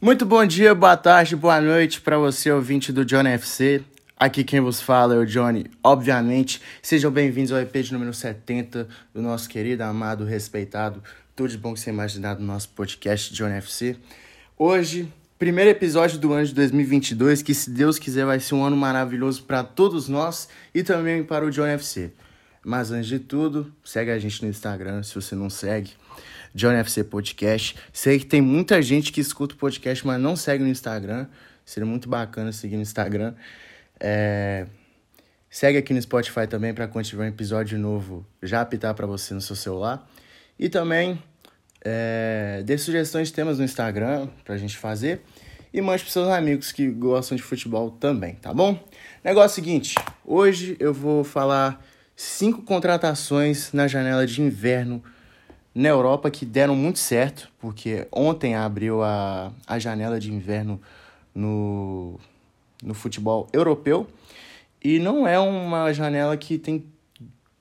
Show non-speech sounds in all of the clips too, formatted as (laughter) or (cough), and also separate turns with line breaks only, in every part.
Muito bom dia, boa tarde, boa noite para você, ouvinte do Johnny FC. Aqui quem vos fala é o Johnny, obviamente. Sejam bem-vindos ao EP de número 70 do nosso querido, amado, respeitado, tudo de bom que você imaginar do nosso podcast Johnny FC. Hoje, primeiro episódio do ano de 2022, que se Deus quiser vai ser um ano maravilhoso para todos nós e também para o Johnny FC. Mas antes de tudo, segue a gente no Instagram, se você não segue. Johnny FC Podcast. Sei que tem muita gente que escuta o podcast, mas não segue no Instagram. Seria muito bacana seguir no Instagram. É... Segue aqui no Spotify também para quando tiver um episódio novo já apitar para você no seu celular. E também é... dê sugestões de temas no Instagram para a gente fazer. E mande para seus amigos que gostam de futebol também, tá bom? Negócio seguinte, hoje eu vou falar cinco contratações na janela de inverno na Europa que deram muito certo, porque ontem abriu a, a janela de inverno no, no futebol europeu e não é uma janela que tem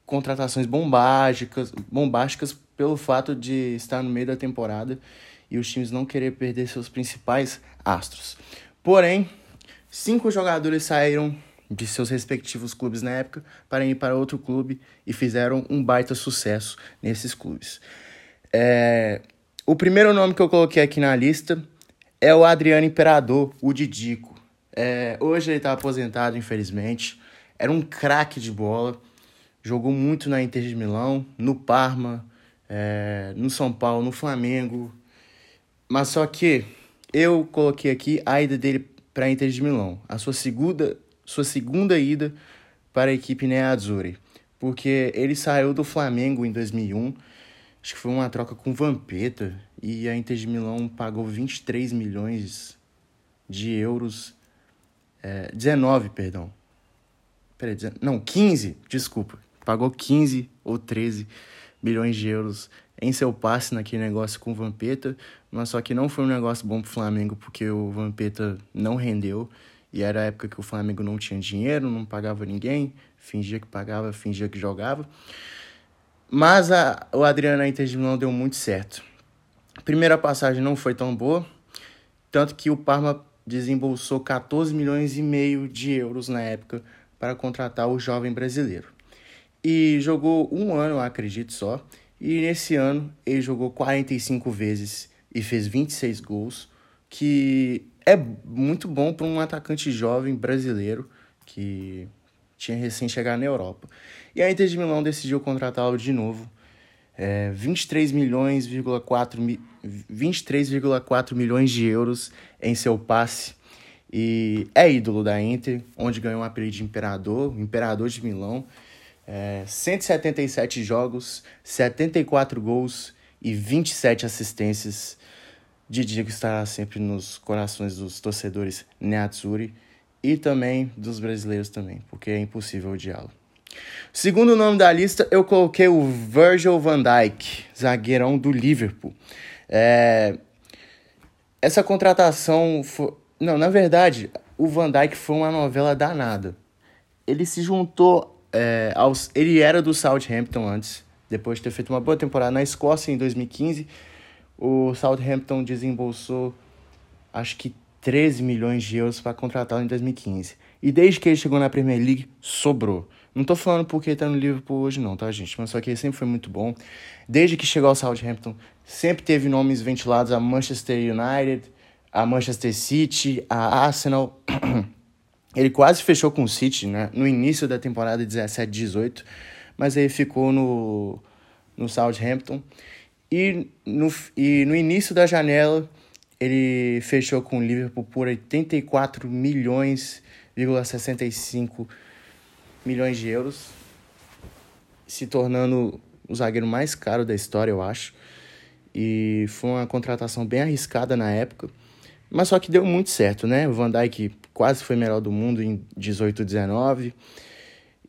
contratações bombásticas, bombásticas pelo fato de estar no meio da temporada e os times não querer perder seus principais astros. Porém, cinco jogadores saíram de seus respectivos clubes na época para ir para outro clube e fizeram um baita sucesso nesses clubes. É, o primeiro nome que eu coloquei aqui na lista é o Adriano Imperador, o Didico. É, hoje ele está aposentado, infelizmente. Era um craque de bola. Jogou muito na Inter de Milão, no Parma, é, no São Paulo, no Flamengo. Mas só que eu coloquei aqui a ida dele para a Inter de Milão. A sua segunda, sua segunda ida para a equipe Nerazzurri. Porque ele saiu do Flamengo em 2001 Acho que foi uma troca com Vampeta e a Inter de Milão pagou 23 milhões de euros. É, 19, perdão. Peraí, não, 15, desculpa. Pagou 15 ou 13 milhões de euros em seu passe naquele negócio com o Vampeta, mas só que não foi um negócio bom pro Flamengo porque o Vampeta não rendeu e era a época que o Flamengo não tinha dinheiro, não pagava ninguém, fingia que pagava, fingia que jogava. Mas a, o Adriano na Inter de Milão deu muito certo. A primeira passagem não foi tão boa, tanto que o Parma desembolsou 14 milhões e meio de euros na época para contratar o jovem brasileiro. E jogou um ano, acredito só, e nesse ano ele jogou 45 vezes e fez 26 gols, que é muito bom para um atacante jovem brasileiro que tinha recém chegado na Europa. E a Inter de Milão decidiu contratá-lo de novo. É, 23 milhões, 23,4 milhões de euros em seu passe. E é ídolo da Inter, onde ganhou o apelido de Imperador, Imperador de Milão. É, 177 jogos, 74 gols e 27 assistências. Didi que estará sempre nos corações dos torcedores Neatsuri e também dos brasileiros também, porque é impossível odiá-lo. Segundo nome da lista, eu coloquei o Virgil van Dijk, zagueirão do Liverpool. É... Essa contratação foi... Não, na verdade, o Van Dijk foi uma novela danada. Ele se juntou é, aos... Ele era do Southampton antes, depois de ter feito uma boa temporada na Escócia em 2015. O Southampton desembolsou, acho que 13 milhões de euros para contratá-lo em 2015. E desde que ele chegou na Premier League, sobrou. Não tô falando porque ele tá no Liverpool hoje não, tá, gente? Mas só que ele sempre foi muito bom. Desde que chegou ao Southampton, sempre teve nomes ventilados a Manchester United, a Manchester City, a Arsenal. (coughs) ele quase fechou com o City, né? No início da temporada 17-18, mas aí ficou no, no Southampton. E no, e no início da janela, ele fechou com o Liverpool por 84 milhões, 65 milhões de euros, se tornando o zagueiro mais caro da história, eu acho. E foi uma contratação bem arriscada na época, mas só que deu muito certo, né? O Van Dijk quase foi melhor do mundo em 18 19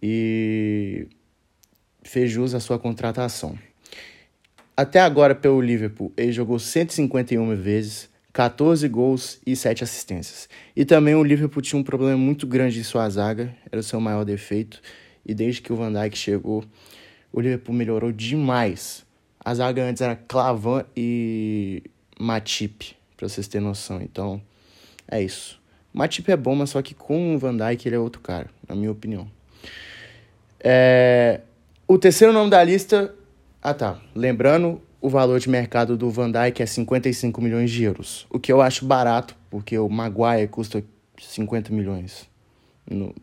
e fez jus à sua contratação. Até agora, pelo Liverpool, ele jogou 151 vezes, 14 gols e 7 assistências. E também o Liverpool tinha um problema muito grande em sua zaga, era o seu maior defeito. E desde que o Van Dijk chegou, o Liverpool melhorou demais. A zaga antes era Clavan e Matip, Pra vocês terem noção. Então, é isso. Matip é bom, mas só que com o Van Dijk ele é outro cara, na minha opinião. É... O terceiro nome da lista. Ah tá. Lembrando, o valor de mercado do Van Dijk é 55 milhões de euros. O que eu acho barato, porque o Maguire custa 50 milhões. No,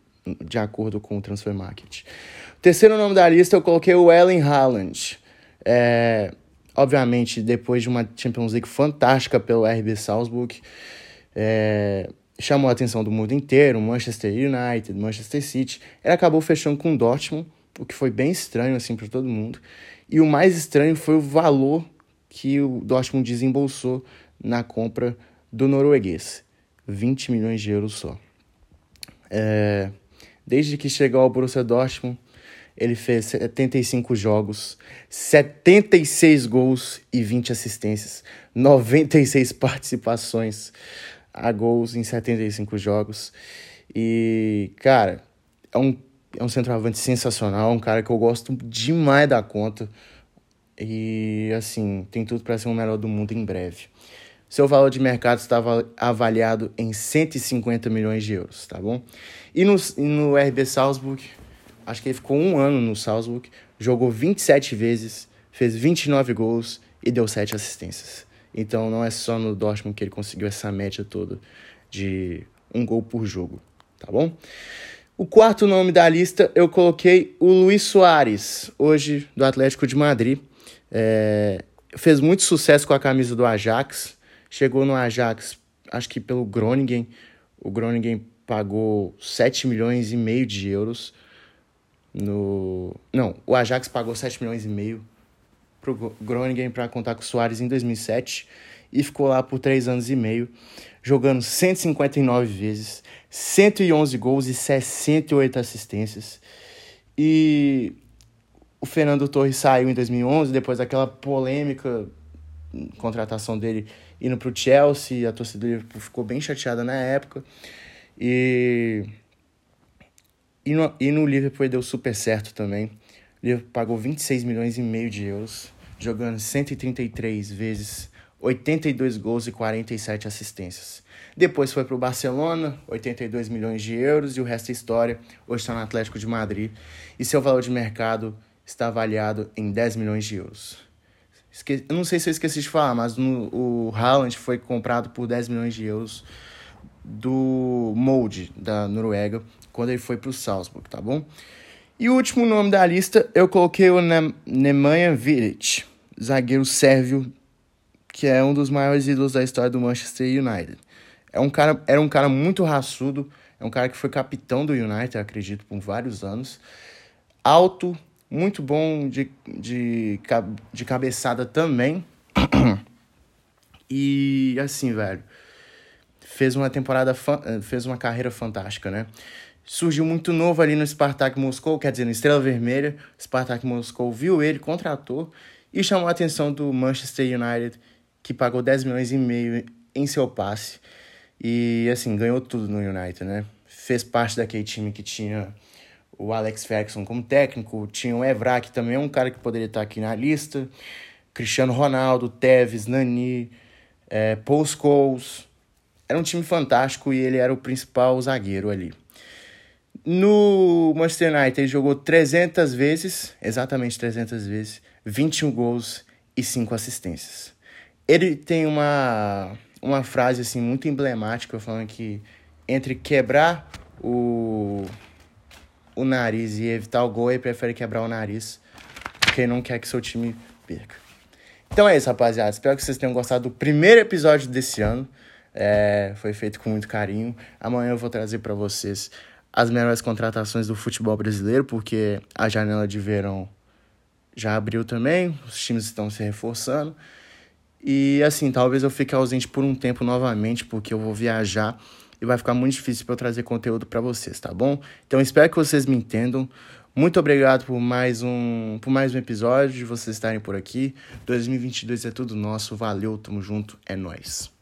de acordo com o Transfer Market. O terceiro nome da lista eu coloquei o Ellen Haaland. É, obviamente, depois de uma Champions League fantástica pelo RB Salzburg, é, chamou a atenção do mundo inteiro, Manchester United, Manchester City. Ele acabou fechando com o Dortmund, o que foi bem estranho assim para todo mundo. E o mais estranho foi o valor que o Dortmund desembolsou na compra do norueguês, 20 milhões de euros só. É, desde que chegou ao Borussia Dortmund, ele fez 75 jogos, 76 gols e 20 assistências, 96 (laughs) participações a gols em 75 jogos. E, cara, é um, é um centroavante sensacional, um cara que eu gosto demais da conta. E, assim, tem tudo para ser o melhor do mundo em breve. Seu valor de mercado estava avaliado em 150 milhões de euros, tá bom? E no, no RB Salzburg, acho que ele ficou um ano no Salzburg, jogou 27 vezes, fez 29 gols e deu 7 assistências. Então não é só no Dortmund que ele conseguiu essa média toda de um gol por jogo, tá bom? O quarto nome da lista eu coloquei o Luiz Soares, hoje do Atlético de Madrid. É, fez muito sucesso com a camisa do Ajax, chegou no Ajax, acho que pelo Groningen. O Groningen pagou 7 milhões e meio de euros no... Não, o Ajax pagou 7 milhões e meio pro Groningen para contar com o Soares em 2007 e ficou lá por 3 anos e meio, jogando 159 vezes, 111 gols e 68 assistências. E o Fernando Torres saiu em 2011, depois daquela polêmica contratação dele indo para o Chelsea, a torcida ficou bem chateada na época. E, e, no, e no Liverpool deu super certo também. O Liverpool pagou 26 milhões e meio de euros jogando 133 vezes, 82 gols e 47 assistências. Depois foi para o Barcelona, 82 milhões de euros, e o resto é história. Hoje está no Atlético de Madrid e seu valor de mercado está avaliado em 10 milhões de euros. Esque... Eu não sei se eu esqueci de falar, mas no, o Haaland foi comprado por 10 milhões de euros do Molde, da Noruega, quando ele foi para o Salzburg, tá bom? E o último nome da lista, eu coloquei o Nemanja Vidic, zagueiro sérvio, que é um dos maiores ídolos da história do Manchester United. É um cara, era um cara muito raçudo, é um cara que foi capitão do United, acredito, por vários anos. Alto, muito bom de, de, de cabeçada também. e assim, velho, fez uma temporada, fez uma carreira fantástica, né? surgiu muito novo ali no Spartak Moscou, quer dizer, no Estrela Vermelha. Spartak Moscou viu ele, contratou e chamou a atenção do Manchester United, que pagou 10 milhões e meio em seu passe. E assim, ganhou tudo no United, né? Fez parte daquele time que tinha o Alex Ferguson como técnico, tinha o Evra, que também é um cara que poderia estar aqui na lista, Cristiano Ronaldo, Tevez, Nani, é, Paul Scholes. Era um time fantástico e ele era o principal zagueiro ali. No Manchester United, ele jogou 300 vezes, exatamente 300 vezes, 21 gols e 5 assistências. Ele tem uma, uma frase assim muito emblemática falando que entre quebrar o, o nariz e evitar o gol, ele prefere quebrar o nariz, porque não quer que seu time perca. Então é isso, rapaziada. Espero que vocês tenham gostado do primeiro episódio desse ano. É, foi feito com muito carinho. Amanhã eu vou trazer para vocês as melhores contratações do futebol brasileiro, porque a janela de verão já abriu também, os times estão se reforçando. E assim, talvez eu fique ausente por um tempo novamente, porque eu vou viajar e vai ficar muito difícil para eu trazer conteúdo para vocês, tá bom? Então espero que vocês me entendam. Muito obrigado por mais um, por mais um episódio, de vocês estarem por aqui. 2022 é tudo nosso. Valeu, tamo junto, é nós.